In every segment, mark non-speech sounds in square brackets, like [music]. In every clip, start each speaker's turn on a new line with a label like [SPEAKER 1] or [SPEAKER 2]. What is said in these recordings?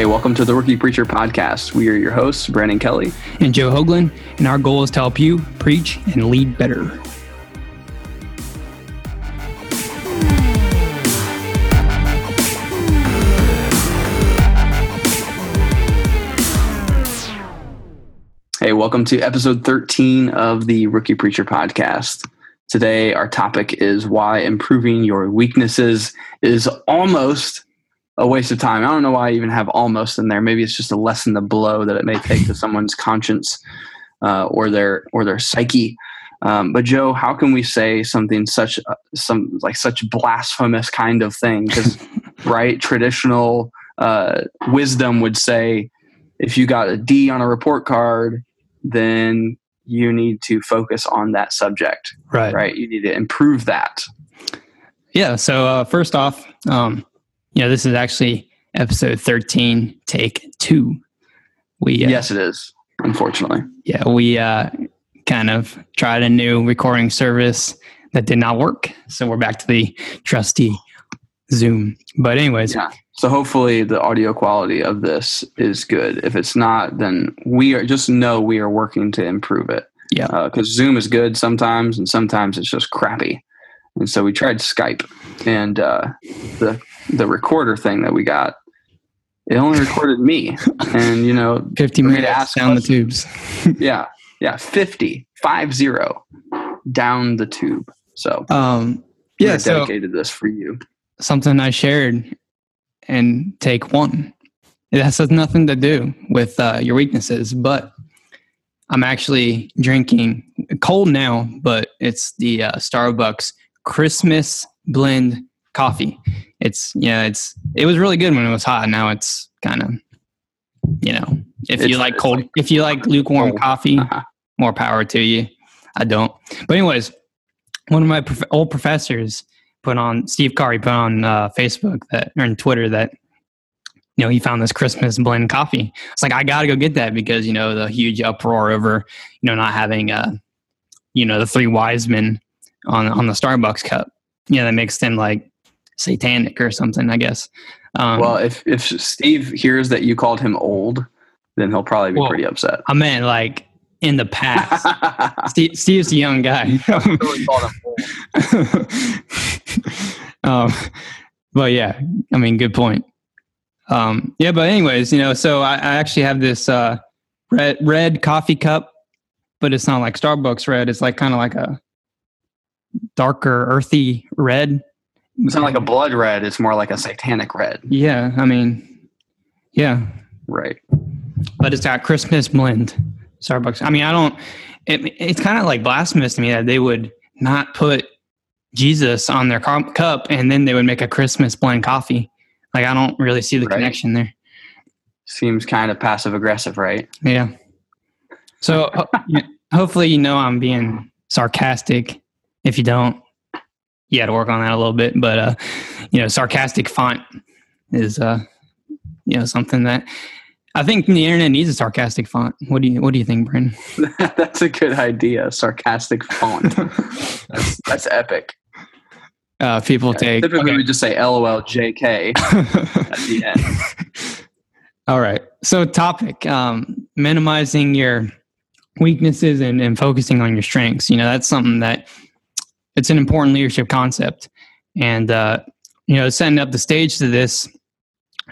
[SPEAKER 1] Hey, welcome to the Rookie Preacher Podcast. We are your hosts, Brandon Kelly
[SPEAKER 2] and Joe Hoagland, and our goal is to help you preach and lead better.
[SPEAKER 1] Hey, welcome to episode 13 of the Rookie Preacher Podcast. Today, our topic is why improving your weaknesses is almost a waste of time. I don't know why I even have almost in there. Maybe it's just a lesson the blow that it may take to someone's conscience uh, or their or their psyche. Um, but Joe, how can we say something such uh, some like such blasphemous kind of thing? Because [laughs] right, traditional uh, wisdom would say if you got a D on a report card, then you need to focus on that subject.
[SPEAKER 2] Right.
[SPEAKER 1] Right. You need to improve that.
[SPEAKER 2] Yeah. So uh, first off, um, you know, this is actually episode 13, take two.
[SPEAKER 1] We, uh, yes, it is, unfortunately.
[SPEAKER 2] Yeah, we uh, kind of tried a new recording service that did not work. So we're back to the trusty Zoom. But, anyways.
[SPEAKER 1] Yeah. So hopefully the audio quality of this is good. If it's not, then we are just know we are working to improve it.
[SPEAKER 2] Yeah.
[SPEAKER 1] Because uh, Zoom is good sometimes, and sometimes it's just crappy. And so we tried Skype, and uh, the the recorder thing that we got, it only recorded me. [laughs] And you know,
[SPEAKER 2] fifty minutes down the tubes. [laughs]
[SPEAKER 1] yeah, yeah, 50, five zero down the tube. So
[SPEAKER 2] um, yeah,
[SPEAKER 1] dedicated this for you.
[SPEAKER 2] Something I shared and take one. It has nothing to do with uh, your weaknesses, but I'm actually drinking cold now, but it's the uh, Starbucks Christmas blend coffee. It's yeah, it's it was really good when it was hot. Now it's kind of you know if it's, you like cold, like, if you like lukewarm cold. coffee, uh-huh. more power to you. I don't. But anyways, one of my prof- old professors put on Steve Carr. He put on uh, Facebook that or on Twitter that you know he found this Christmas blend coffee. It's like I got to go get that because you know the huge uproar over you know not having uh you know the three wise men on on the Starbucks cup. Yeah, that makes them like satanic or something. I guess.
[SPEAKER 1] Um, well, if if Steve hears that you called him old, then he'll probably be well, pretty upset.
[SPEAKER 2] I meant like in the past. [laughs] Steve, Steve's a young guy. [laughs] um, but yeah, I mean, good point. Um, yeah, but anyways, you know, so I, I actually have this uh, red red coffee cup, but it's not like Starbucks red. It's like kind of like a darker, earthy red.
[SPEAKER 1] It's not like a blood red. It's more like a satanic red.
[SPEAKER 2] Yeah, I mean, yeah,
[SPEAKER 1] right.
[SPEAKER 2] But it's got Christmas blend. Starbucks. I mean, I don't. It, it's kind of like blasphemous to me that they would not put Jesus on their cup and then they would make a Christmas blend coffee. Like, I don't really see the right. connection there.
[SPEAKER 1] Seems kind of passive aggressive, right?
[SPEAKER 2] Yeah. So [laughs] hopefully, you know, I'm being sarcastic if you don't, you got to work on that a little bit. But uh, you know, sarcastic font is uh, you know something that I think the internet needs a sarcastic font. What do you What do you think, Bryn? [laughs]
[SPEAKER 1] that's a good idea. Sarcastic font. [laughs] that's, that's epic.
[SPEAKER 2] Uh, people yeah, take
[SPEAKER 1] typically okay. we just say LOL JK at the end. [laughs]
[SPEAKER 2] All right. So topic um, minimizing your weaknesses and, and focusing on your strengths. You know that's something that it's an important leadership concept. And, uh, you know, setting up the stage to this,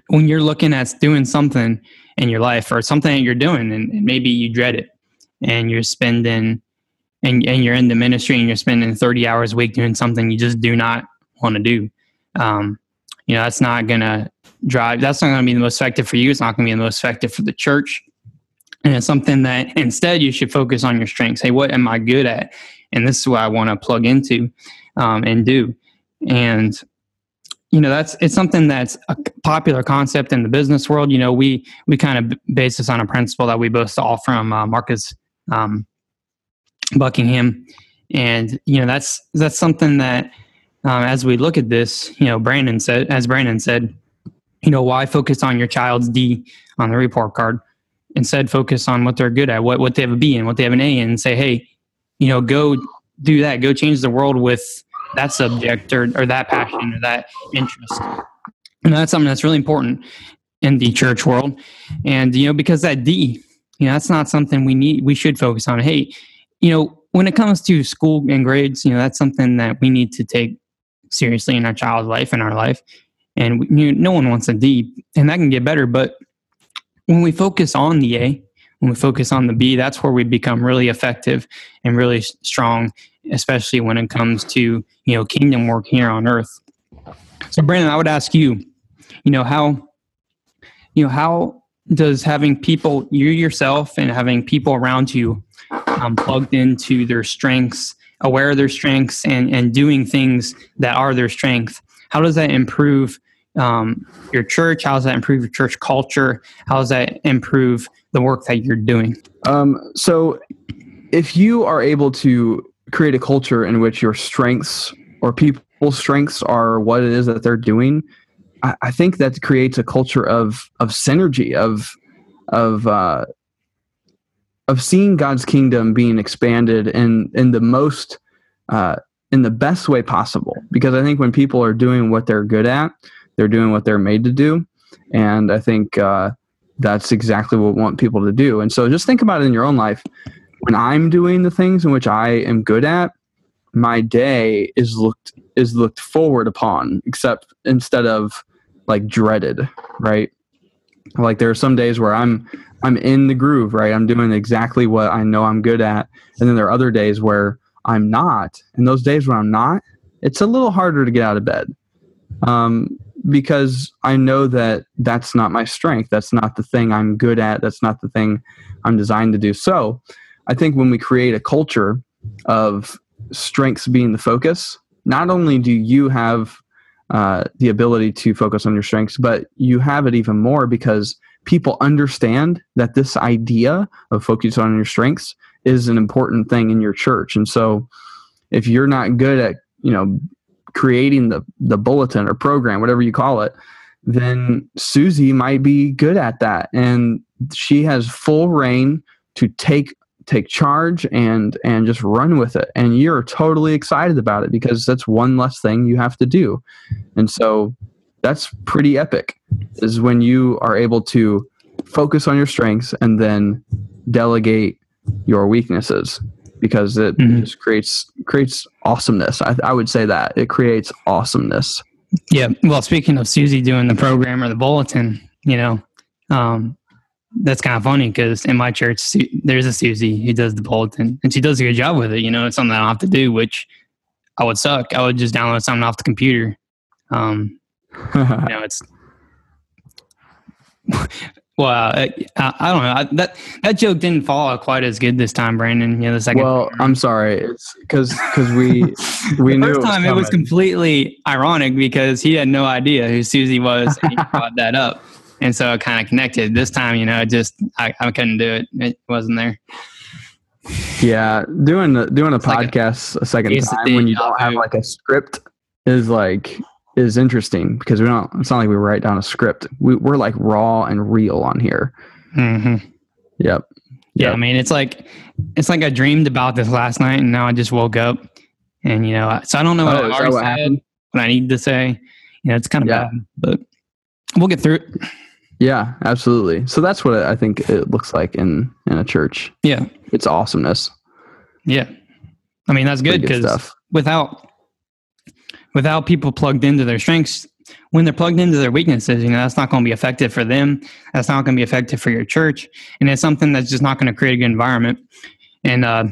[SPEAKER 2] when you're looking at doing something in your life or something that you're doing and, and maybe you dread it and you're spending, and, and you're in the ministry and you're spending 30 hours a week doing something you just do not want to do. Um, you know, that's not going to drive, that's not going to be the most effective for you. It's not going to be the most effective for the church. And it's something that instead you should focus on your strengths. Hey, what am I good at? And this is what I want to plug into um, and do. And you know that's it's something that's a popular concept in the business world. You know, we we kind of base this on a principle that we both saw from uh, Marcus um, Buckingham, and you know that's that's something that um, as we look at this, you know, Brandon said, as Brandon said, you know, why focus on your child's D on the report card? Instead, focus on what they're good at, what what they have a B in, what they have an A in, and say, hey, you know, go do that. Go change the world with that subject or, or that passion or that interest. And that's something that's really important. in the church world, and you know because that D, you know, that's not something we need. We should focus on. Hey, you know, when it comes to school and grades, you know, that's something that we need to take seriously in our child's life in our life, and you know, no one wants a D, and that can get better. But when we focus on the A, when we focus on the B, that's where we become really effective and really strong, especially when it comes to you know kingdom work here on earth. So, Brandon, I would ask you, you know, how, you know, how does having people, you yourself, and having people around you, um, plugged into their strengths, aware of their strengths, and and doing things that are their strength, how does that improve um, your church? How does that improve your church culture? How does that improve the work that you're doing?
[SPEAKER 1] Um, so, if you are able to create a culture in which your strengths or people's strengths are what it is that they're doing, I, I think that creates a culture of of synergy of of uh, of seeing God's kingdom being expanded in in the most uh, in the best way possible. Because I think when people are doing what they're good at, they're doing what they're made to do, and I think uh, that's exactly what we want people to do. And so, just think about it in your own life. When I'm doing the things in which I am good at, my day is looked is looked forward upon except instead of like dreaded right? Like there are some days where i'm i'm in the groove right? I'm doing exactly what i know i'm good at. And then there are other days where i'm not. And those days when i'm not it's a little harder to get out of bed. Um, because i know that that's not my strength. That's not the thing i'm good at. That's not the thing i'm designed to do. So i think when we create a culture of strengths being the focus, not only do you have uh, the ability to focus on your strengths, but you have it even more because people understand that this idea of focusing on your strengths is an important thing in your church. And so if you're not good at, you know, creating the, the bulletin or program, whatever you call it, then Susie might be good at that. And she has full reign to take take charge and and just run with it. And you're totally excited about it because that's one less thing you have to do. And so that's pretty epic is when you are able to focus on your strengths and then delegate your weaknesses because it mm-hmm. just creates creates awesomeness I, I would say that it creates awesomeness
[SPEAKER 2] yeah well speaking of susie doing the program or the bulletin you know um, that's kind of funny because in my church there's a Susie who does the bulletin and she does a good job with it. You know, it's something I don't have to do, which I would suck. I would just download something off the computer. Um, [laughs] you know, it's well, I, I, don't know. I, that that joke didn't fall out quite as good this time, Brandon. You know, the second.
[SPEAKER 1] Well, I'm sorry. It's because because we [laughs] we
[SPEAKER 2] the
[SPEAKER 1] knew
[SPEAKER 2] first time
[SPEAKER 1] it
[SPEAKER 2] was, it was completely ironic because he had no idea who Susie was and he [laughs] brought that up and so it kind of connected. This time, you know, just I, I couldn't do it; it wasn't there.
[SPEAKER 1] Yeah, doing the, doing a podcast like a, a second time when you don't have like a script is like is interesting because we don't. It's not like we write down a script. We, we're like raw and real on here.
[SPEAKER 2] Mm-hmm.
[SPEAKER 1] Yep.
[SPEAKER 2] Yeah, I mean, it's like it's like I dreamed about this last night, and now I just woke up, and you know, so I don't know what oh, I what said, what I need to say. You know, it's kind of yeah. bad, but we'll get through it.
[SPEAKER 1] Yeah, absolutely. So that's what I think it looks like in in a church.
[SPEAKER 2] Yeah,
[SPEAKER 1] it's awesomeness.
[SPEAKER 2] Yeah, I mean that's good because without without people plugged into their strengths, when they're plugged into their weaknesses, you know that's not going to be effective for them. That's not going to be effective for your church, and it's something that's just not going to create a good environment. And uh,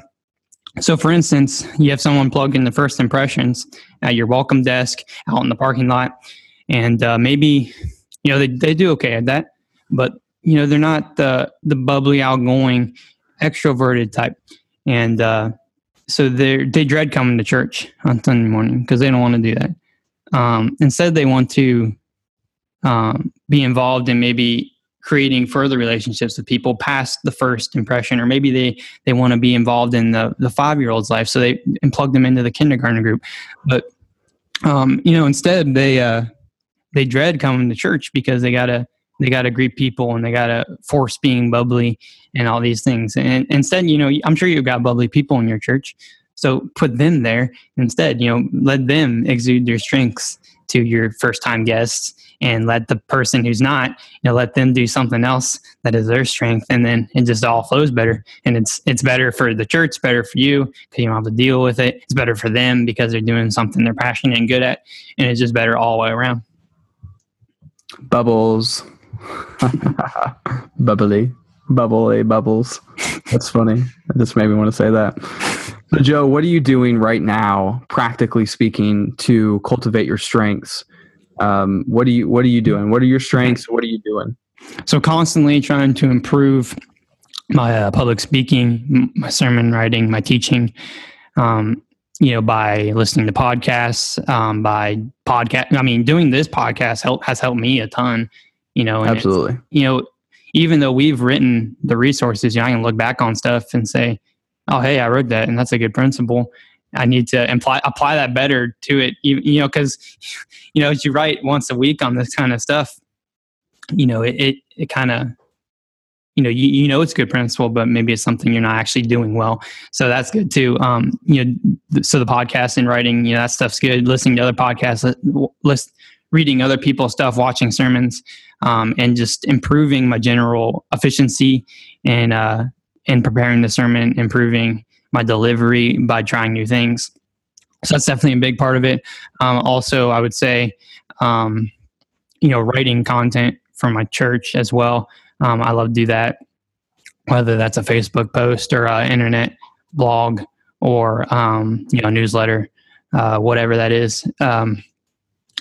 [SPEAKER 2] so, for instance, you have someone plugged in the first impressions at your welcome desk out in the parking lot, and uh, maybe you know, they, they do okay at that, but you know, they're not the, the bubbly, outgoing, extroverted type. And, uh, so they they dread coming to church on Sunday morning because they don't want to do that. Um, instead, they want to um, be involved in maybe creating further relationships with people past the first impression, or maybe they they want to be involved in the the five year old's life, so they and plug them into the kindergarten group. But um, you know, instead they uh, they dread coming to church because they gotta they gotta greet people and they gotta force being bubbly and all these things. And instead, you know, I'm sure you've got bubbly people in your church, so put them there instead. You know, let them exude their strengths to your first time guests and let the person who's not, you know, let them do something else that is their strength, and then it just all flows better. And it's it's better for the church, better for you because you don't have to deal with it. It's better for them because they're doing something they're passionate and good at, and it's just better all the way around.
[SPEAKER 1] Bubbles, [laughs] bubbly, bubbly bubbles. That's funny. It just made me want to say that. So, Joe, what are you doing right now, practically speaking, to cultivate your strengths? Um, what are you What are you doing? What are your strengths? What are you doing?
[SPEAKER 2] So, constantly trying to improve my uh, public speaking, my sermon writing, my teaching. Um, you know, by listening to podcasts, um, by podcast. I mean, doing this podcast help has helped me a ton. You know,
[SPEAKER 1] absolutely.
[SPEAKER 2] You know, even though we've written the resources, you know, I can look back on stuff and say, oh hey i wrote that and that's a good principle. I need to apply apply that better to it you, know because [laughs] you know as you write once a week on this kind of stuff you know it it, it kind of you know you, you know it's a good principle but maybe it's something you're not actually doing well. So that's good too. Um you know so the podcast and writing you know that stuff's good. Listening to other podcasts list reading other people's stuff watching sermons um, and just improving my general efficiency and uh, in preparing the sermon, improving my delivery by trying new things. So that's definitely a big part of it. Um, also, I would say, um, you know, writing content for my church as well. Um, I love to do that, whether that's a Facebook post or an internet blog or um, you know newsletter, uh, whatever that is. Um,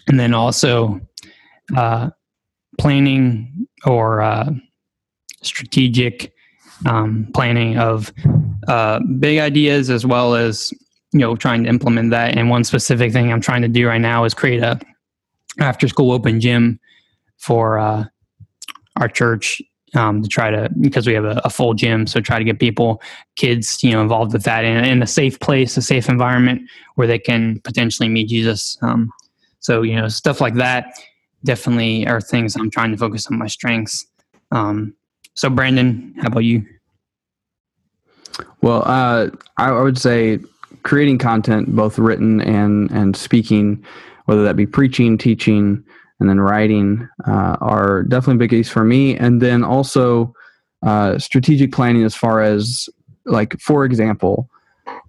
[SPEAKER 2] and then also uh, planning or uh, strategic um, planning of uh, big ideas as well as you know trying to implement that. And one specific thing I'm trying to do right now is create a after school open gym for uh, our church um, to try to because we have a, a, full gym. So try to get people kids you know involved with that in, in a safe place a safe environment where they can potentially meet jesus. Um, so you know stuff like that definitely are things i'm trying to focus on my strengths um, so, Brandon, how about you?
[SPEAKER 1] Well, uh, I, would say creating content, both written and and speaking, whether that be preaching, teaching, and then writing, uh, are definitely biggies for me. And then also uh, strategic planning, as far as like, for example,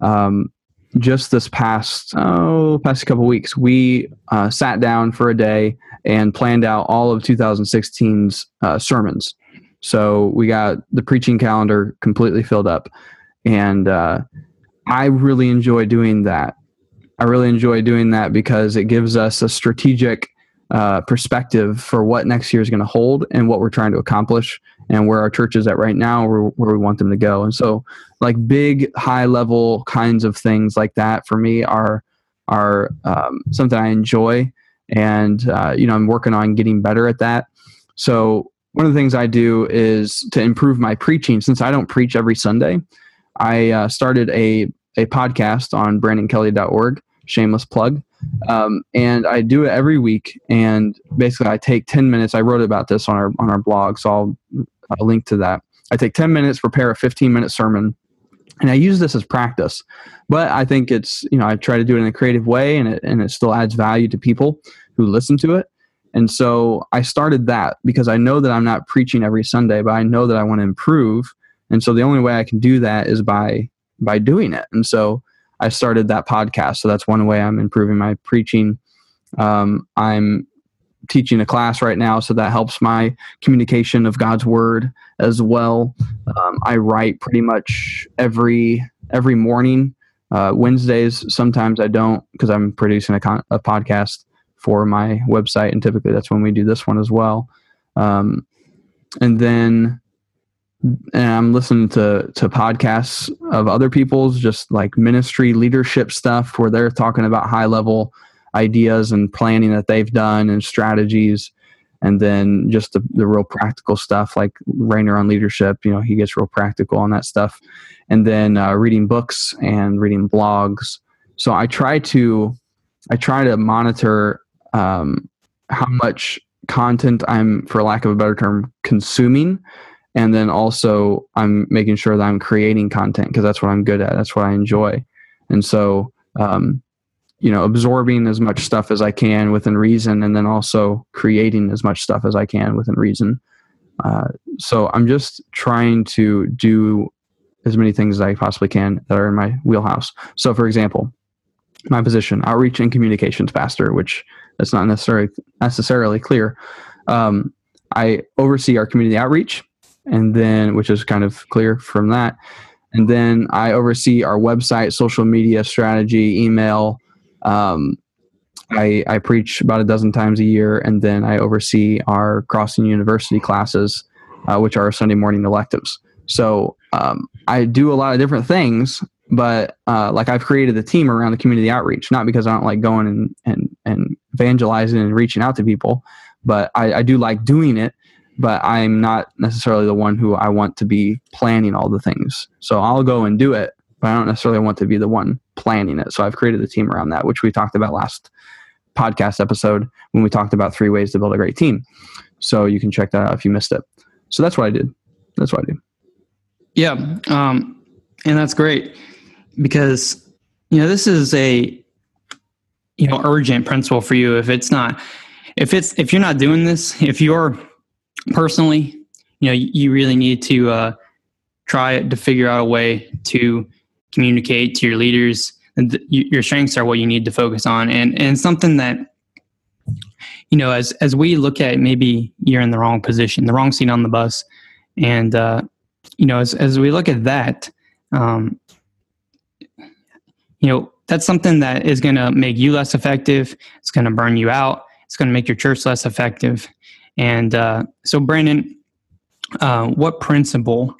[SPEAKER 1] um, just this past oh past couple weeks, we uh, sat down for a day and planned out all of 2016's uh, sermons. So we got the preaching calendar completely filled up. And uh, I really enjoy doing that. I really enjoy doing that because it gives us a strategic uh, perspective for what next year is going to hold and what we're trying to accomplish and where our church is at right now, where, where we want them to go. And so, like big, high level kinds of things like that for me are are um, something I enjoy, and uh, you know I'm working on getting better at that. So one of the things I do is to improve my preaching. Since I don't preach every Sunday, I uh, started a, a podcast on brandonkelly.org, shameless plug. Um, and I do it every week. And basically, I take 10 minutes. I wrote about this on our, on our blog, so I'll, I'll link to that. I take 10 minutes, prepare a 15 minute sermon, and I use this as practice. But I think it's, you know, I try to do it in a creative way and it, and it still adds value to people who listen to it. And so I started that because I know that I'm not preaching every Sunday, but I know that I want to improve. And so the only way I can do that is by by doing it. And so I started that podcast. So that's one way I'm improving my preaching. Um, I'm teaching a class right now, so that helps my communication of God's word as well. Um, I write pretty much every every morning. Uh, Wednesdays sometimes I don't because I'm producing a, con- a podcast for my website, and typically that's when we do this one as well. Um, and then and I'm listening to to podcasts of other people's just like ministry leadership stuff where they're talking about high level ideas and planning that they've done and strategies. And then just the, the real practical stuff like Rainer on leadership you know he gets real practical on that stuff. And then uh, reading books and reading blogs. So I try to I try to monitor um, how much content I'm, for lack of a better term, consuming. And then also, I'm making sure that I'm creating content because that's what I'm good at. That's what I enjoy. And so, um, you know absorbing as much stuff as I can within reason, and then also creating as much stuff as I can within reason. Uh, so I'm just trying to do as many things as I possibly can that are in my wheelhouse. So, for example, my position, outreach and communications pastor, which that's not necessarily necessarily clear. Um, I oversee our community outreach, and then which is kind of clear from that, and then I oversee our website, social media strategy, email. Um, I, I preach about a dozen times a year, and then I oversee our Crossing University classes, uh, which are Sunday morning electives. So um, I do a lot of different things, but uh, like I've created a team around the community outreach, not because I don't like going and and and evangelizing and reaching out to people, but I, I do like doing it. But I'm not necessarily the one who I want to be planning all the things. So I'll go and do it, but I don't necessarily want to be the one planning it. So I've created a team around that, which we talked about last podcast episode when we talked about three ways to build a great team. So you can check that out if you missed it. So that's what I did. That's what I do.
[SPEAKER 2] Yeah, um, and that's great because you know this is a you know urgent principle for you. If it's not, if it's if you're not doing this, if you're personally, you know, you really need to uh, try to figure out a way to communicate to your leaders. And your strengths are what you need to focus on, and and something that you know as as we look at maybe you're in the wrong position, the wrong seat on the bus, and uh, you know, as, as we look at that, um, you know, that's something that is going to make you less effective. It's going to burn you out. It's going to make your church less effective. And uh, so, Brandon, uh, what principle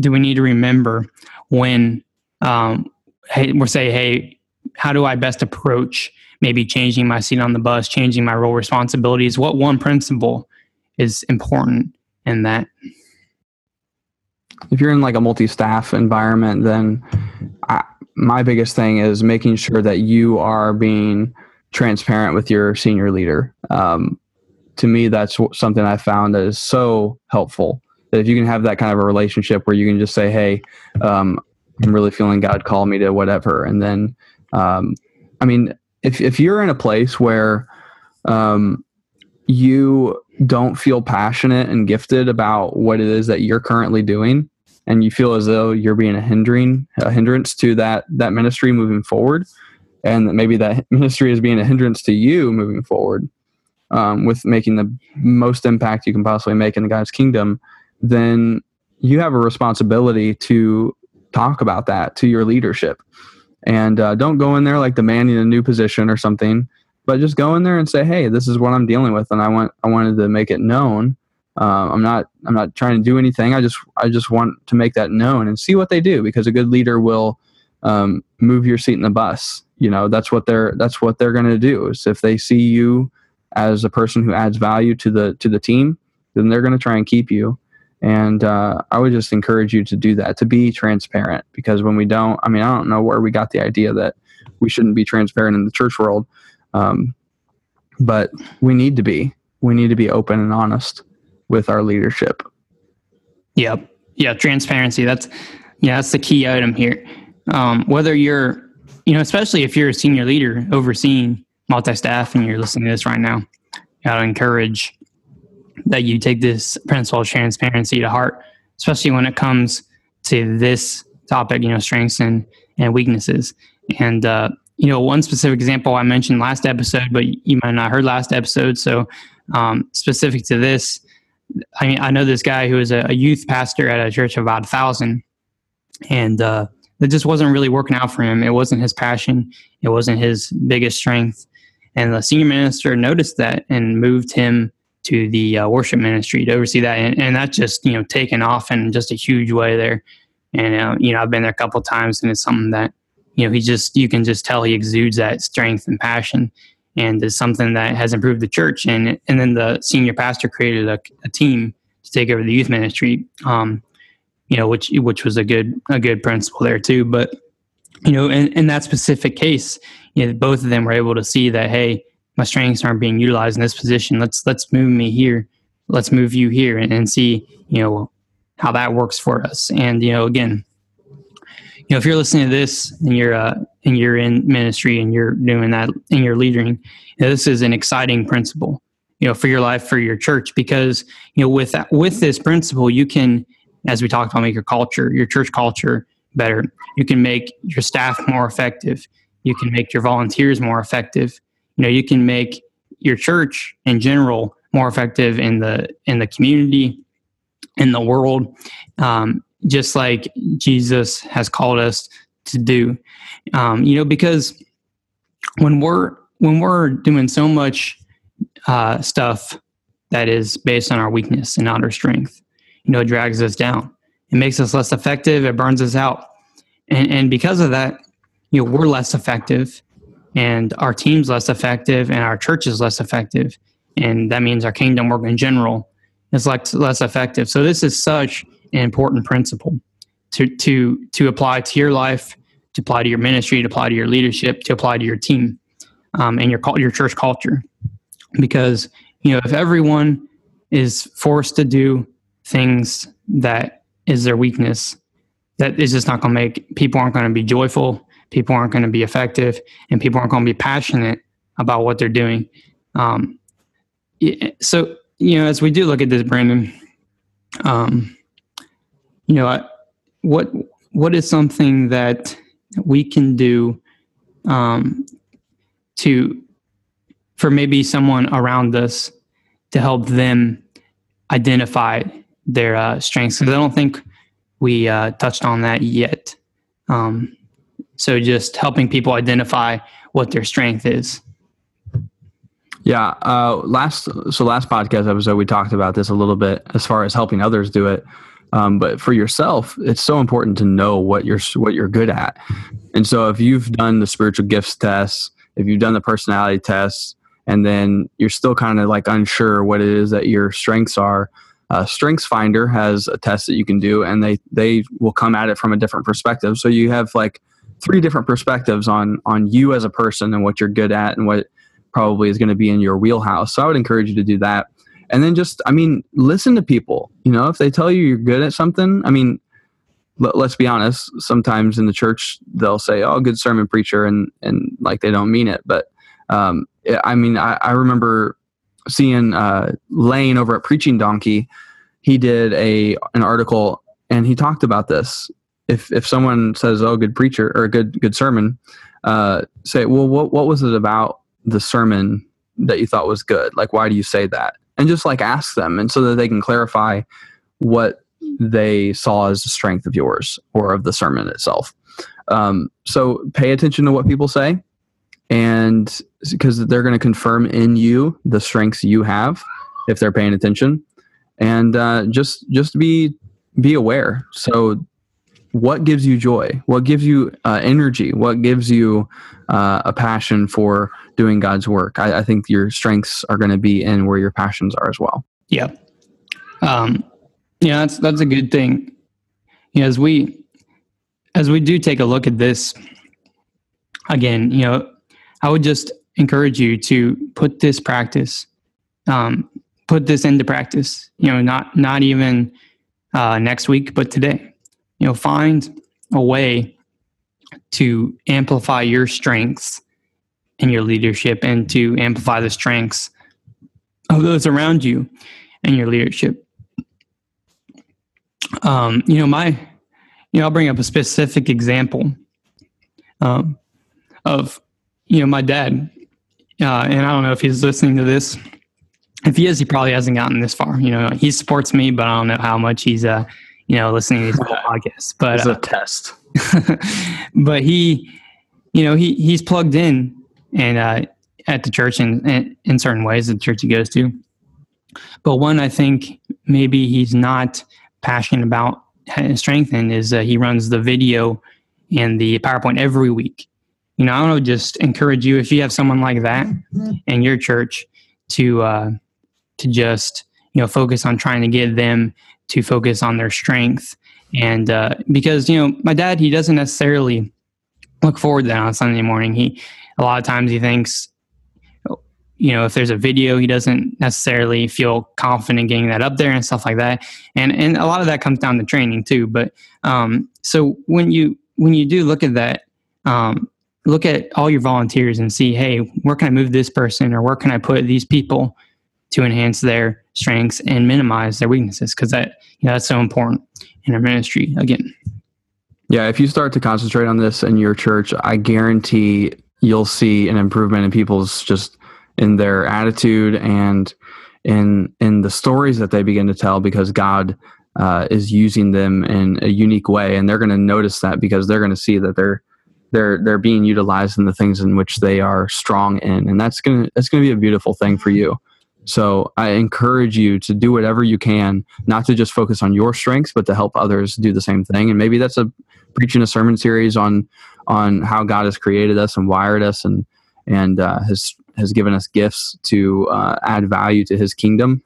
[SPEAKER 2] do we need to remember when um, hey, we're saying, hey, how do I best approach maybe changing my seat on the bus, changing my role responsibilities? What one principle is important in that?
[SPEAKER 1] if you're in like a multi-staff environment, then I, my biggest thing is making sure that you are being transparent with your senior leader. Um, to me, that's something I found that is so helpful. That if you can have that kind of a relationship where you can just say, "Hey, um, I'm really feeling God call me to whatever," and then, um, I mean, if if you're in a place where um, you don't feel passionate and gifted about what it is that you're currently doing and you feel as though you're being a hindering a hindrance to that that ministry moving forward and that maybe that [laughs] ministry is being a hindrance to you moving forward um, with making the most impact you can possibly make in the God's kingdom, then you have a responsibility to talk about that to your leadership. And uh, don't go in there like demanding a new position or something but just go in there and say, "Hey, this is what I'm dealing with," and I want I wanted to make it known. Uh, I'm not I'm not trying to do anything. I just I just want to make that known and see what they do because a good leader will um, move your seat in the bus. You know that's what they're that's what they're going to do. Is if they see you as a person who adds value to the to the team, then they're going to try and keep you. And uh, I would just encourage you to do that, to be transparent, because when we don't, I mean, I don't know where we got the idea that we shouldn't be transparent in the church world. Um, but we need to be. We need to be open and honest with our leadership.
[SPEAKER 2] Yep. Yeah. Transparency. That's yeah. That's the key item here. Um, whether you're, you know, especially if you're a senior leader overseeing multi-staff and you're listening to this right now, I would encourage that you take this principle of transparency to heart, especially when it comes to this topic. You know, strengths and and weaknesses. And uh, you know, one specific example I mentioned last episode, but you might not heard last episode. So, um, specific to this, I mean, I know this guy who is a, a youth pastor at a church of about a thousand, and uh, it just wasn't really working out for him. It wasn't his passion. It wasn't his biggest strength. And the senior minister noticed that and moved him to the uh, worship ministry to oversee that, and, and that just you know taken off in just a huge way there. And uh, you know, I've been there a couple times, and it's something that you know, he just, you can just tell he exudes that strength and passion and is something that has improved the church. And, and then the senior pastor created a, a team to take over the youth ministry, um, you know, which, which was a good, a good principle there too. But, you know, in, in that specific case, you know, both of them were able to see that, Hey, my strengths aren't being utilized in this position. Let's, let's move me here. Let's move you here and, and see, you know, how that works for us. And, you know, again, you know, if you're listening to this and you're uh, and you're in ministry and you're doing that and you're leading, you know, this is an exciting principle, you know, for your life, for your church, because you know, with that, with this principle, you can, as we talked about, make your culture, your church culture better. You can make your staff more effective. You can make your volunteers more effective. You know, you can make your church in general more effective in the in the community, in the world, um, just like Jesus has called us to do. Um, you know, because when we're when we're doing so much uh, stuff that is based on our weakness and not our strength, you know, it drags us down. It makes us less effective. It burns us out, and and because of that, you know, we're less effective, and our team's less effective, and our church is less effective, and that means our kingdom work in general is less less effective. So this is such an important principle to to to apply to your life, to apply to your ministry, to apply to your leadership, to apply to your team, um, and your your church culture. Because you know, if everyone is forced to do things that is their weakness, that is just not going to make people aren't going to be joyful, people aren't going to be effective, and people aren't going to be passionate about what they're doing. Um, so you know, as we do look at this, Brandon, um, you know, what what is something that we can do um, to for maybe someone around us to help them identify their uh, strengths? Because I don't think we uh, touched on that yet. Um, so just helping people identify what their strength is.
[SPEAKER 1] Yeah. Uh, last so last podcast episode we talked about this a little bit as far as helping others do it. Um, but for yourself, it's so important to know what you're what you're good at. And so if you've done the spiritual gifts tests, if you've done the personality tests, and then you're still kind of like unsure what it is that your strengths are, uh, Strengths Finder has a test that you can do, and they they will come at it from a different perspective. So you have like three different perspectives on on you as a person and what you're good at and what probably is going to be in your wheelhouse. So I would encourage you to do that. And then just, I mean, listen to people. You know, if they tell you you're good at something, I mean, let, us be honest. Sometimes in the church, they'll say, "Oh, good sermon preacher," and and like they don't mean it. But um, I mean, I, I remember seeing uh, Lane over at Preaching Donkey. He did a an article and he talked about this. If if someone says, "Oh, good preacher" or a "good good sermon," uh, say, "Well, what what was it about the sermon that you thought was good? Like, why do you say that? And just like ask them, and so that they can clarify what they saw as the strength of yours or of the sermon itself. Um, so pay attention to what people say, and because they're going to confirm in you the strengths you have if they're paying attention, and uh, just just be be aware. So what gives you joy? What gives you uh, energy? What gives you uh, a passion for doing God's work? I, I think your strengths are going to be in where your passions are as well.
[SPEAKER 2] Yeah, um, yeah, that's that's a good thing. You know, as we as we do take a look at this again, you know, I would just encourage you to put this practice, um, put this into practice. You know, not not even uh, next week, but today you know find a way to amplify your strengths in your leadership and to amplify the strengths of those around you and your leadership. Um, you know my you know i'll bring up a specific example um, of you know my dad uh, and i don't know if he's listening to this. If he is he probably hasn't gotten this far. You know he supports me but i don't know how much he's uh, you know, listening to these [laughs] podcasts. But
[SPEAKER 1] it's a uh, test. [laughs]
[SPEAKER 2] but he, you know, he he's plugged in and uh, at the church in in certain ways, the church he goes to. But one I think maybe he's not passionate about strengthen is uh, he runs the video and the PowerPoint every week. You know, I want to just encourage you if you have someone like that in your church to uh, to just you know focus on trying to get them to focus on their strength. And uh, because, you know, my dad, he doesn't necessarily look forward to that on Sunday morning. He, a lot of times he thinks, you know, if there's a video, he doesn't necessarily feel confident getting that up there and stuff like that. And, and a lot of that comes down to training too. But, um, so when you, when you do look at that, um, look at all your volunteers and see, hey, where can I move this person or where can I put these people to enhance their strengths and minimize their weaknesses? Because that you know, that's so important in our ministry. Again,
[SPEAKER 1] yeah, if you start to concentrate on this in your church, I guarantee you'll see an improvement in people's just in their attitude and in in the stories that they begin to tell because God uh, is using them in a unique way, and they're going to notice that because they're going to see that they're they're they're being utilized in the things in which they are strong in, and that's gonna that's gonna be a beautiful thing for you. So I encourage you to do whatever you can, not to just focus on your strengths, but to help others do the same thing. And maybe that's a preaching a sermon series on on how God has created us and wired us and and uh, has has given us gifts to uh, add value to His kingdom.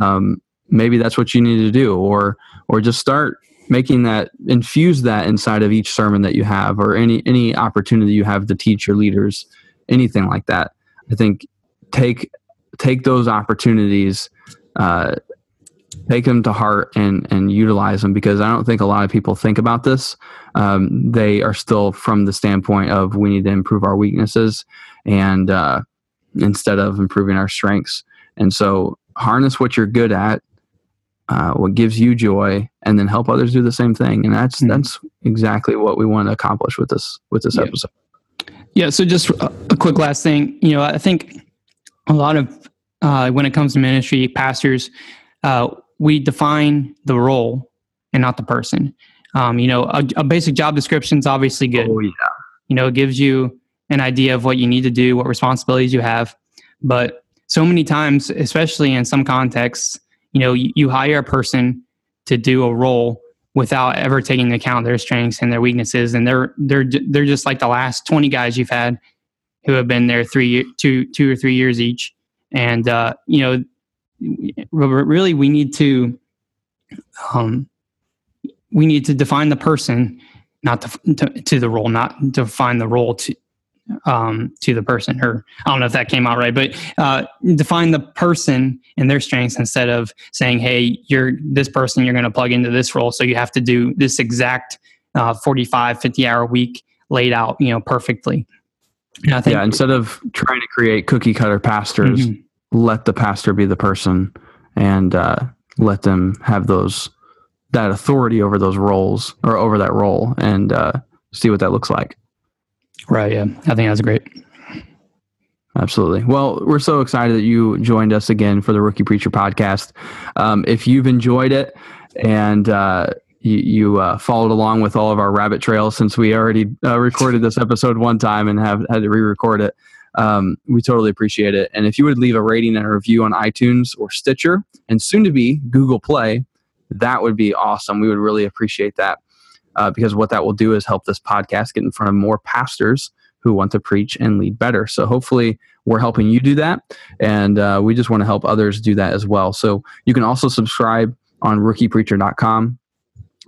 [SPEAKER 1] Um, maybe that's what you need to do, or or just start making that infuse that inside of each sermon that you have, or any any opportunity you have to teach your leaders, anything like that. I think take take those opportunities. Uh, take them to heart and and utilize them because I don't think a lot of people think about this. Um, they are still from the standpoint of we need to improve our weaknesses and uh, instead of improving our strengths. And so harness what you're good at, uh, what gives you joy, and then help others do the same thing. And that's mm-hmm. that's exactly what we want to accomplish with this with this
[SPEAKER 2] yeah.
[SPEAKER 1] episode.
[SPEAKER 2] Yeah. So just a quick last thing. You know, I think a lot of uh, when it comes to ministry, pastors, uh, we define the role and not the person. Um, you know, a, a, basic job description is obviously good.
[SPEAKER 1] Oh yeah.
[SPEAKER 2] You know, it gives you an idea of what you need to do, what responsibilities you have. But so many times, especially in some contexts, you know, you, you hire a person to do a role without ever taking into account their strengths and their weaknesses, and they're they're they're just like the last twenty guys you've had who have been there three two two or three years each, and uh, you know, really we need to um, we need to define the person not to, to, to the role not define the role to um, to the person. Or i don't know if that came out right but uh, define the person and their strengths instead of saying hey you're this person you're going to plug into this role so you have to do this exact uh, 45 50 hour week laid out you know perfectly
[SPEAKER 1] think, yeah instead of trying to create cookie cutter pastors mm-hmm. let the pastor be the person and uh, let them have those that authority over those roles or over that role and uh, see what that looks like
[SPEAKER 2] Right. Yeah. I think that's great.
[SPEAKER 1] Absolutely. Well, we're so excited that you joined us again for the Rookie Preacher podcast. Um, if you've enjoyed it and uh, you, you uh, followed along with all of our rabbit trails, since we already uh, recorded this episode one time and have had to re-record it, um, we totally appreciate it. And if you would leave a rating and a review on iTunes or Stitcher, and soon to be Google Play, that would be awesome. We would really appreciate that uh, because what that will do is help this podcast get in front of more pastors who want to preach and lead better. So hopefully we're helping you do that, and uh, we just want to help others do that as well. So you can also subscribe on rookiepreacher.com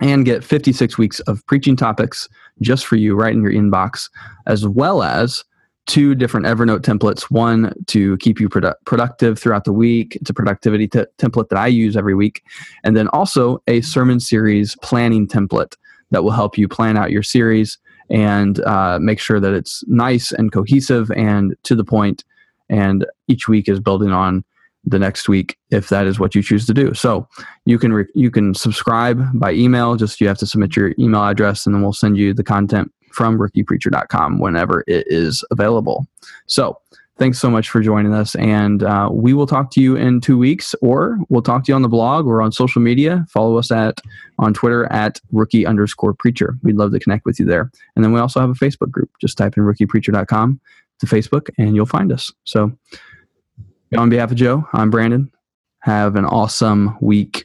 [SPEAKER 1] and get 56 weeks of preaching topics just for you right in your inbox, as well as two different Evernote templates. One to keep you produ- productive throughout the week. It's a productivity t- template that I use every week. And then also a sermon series planning template that will help you plan out your series and uh, make sure that it's nice and cohesive and to the point and each week is building on the next week if that is what you choose to do so you can re- you can subscribe by email just you have to submit your email address and then we'll send you the content from rookiepreacher.com whenever it is available so thanks so much for joining us. And uh, we will talk to you in two weeks, or we'll talk to you on the blog or on social media. Follow us at on Twitter at rookie underscore preacher. We'd love to connect with you there. And then we also have a Facebook group. Just type in rookiepreacher.com to Facebook and you'll find us. So on behalf of Joe, I'm Brandon. Have an awesome week.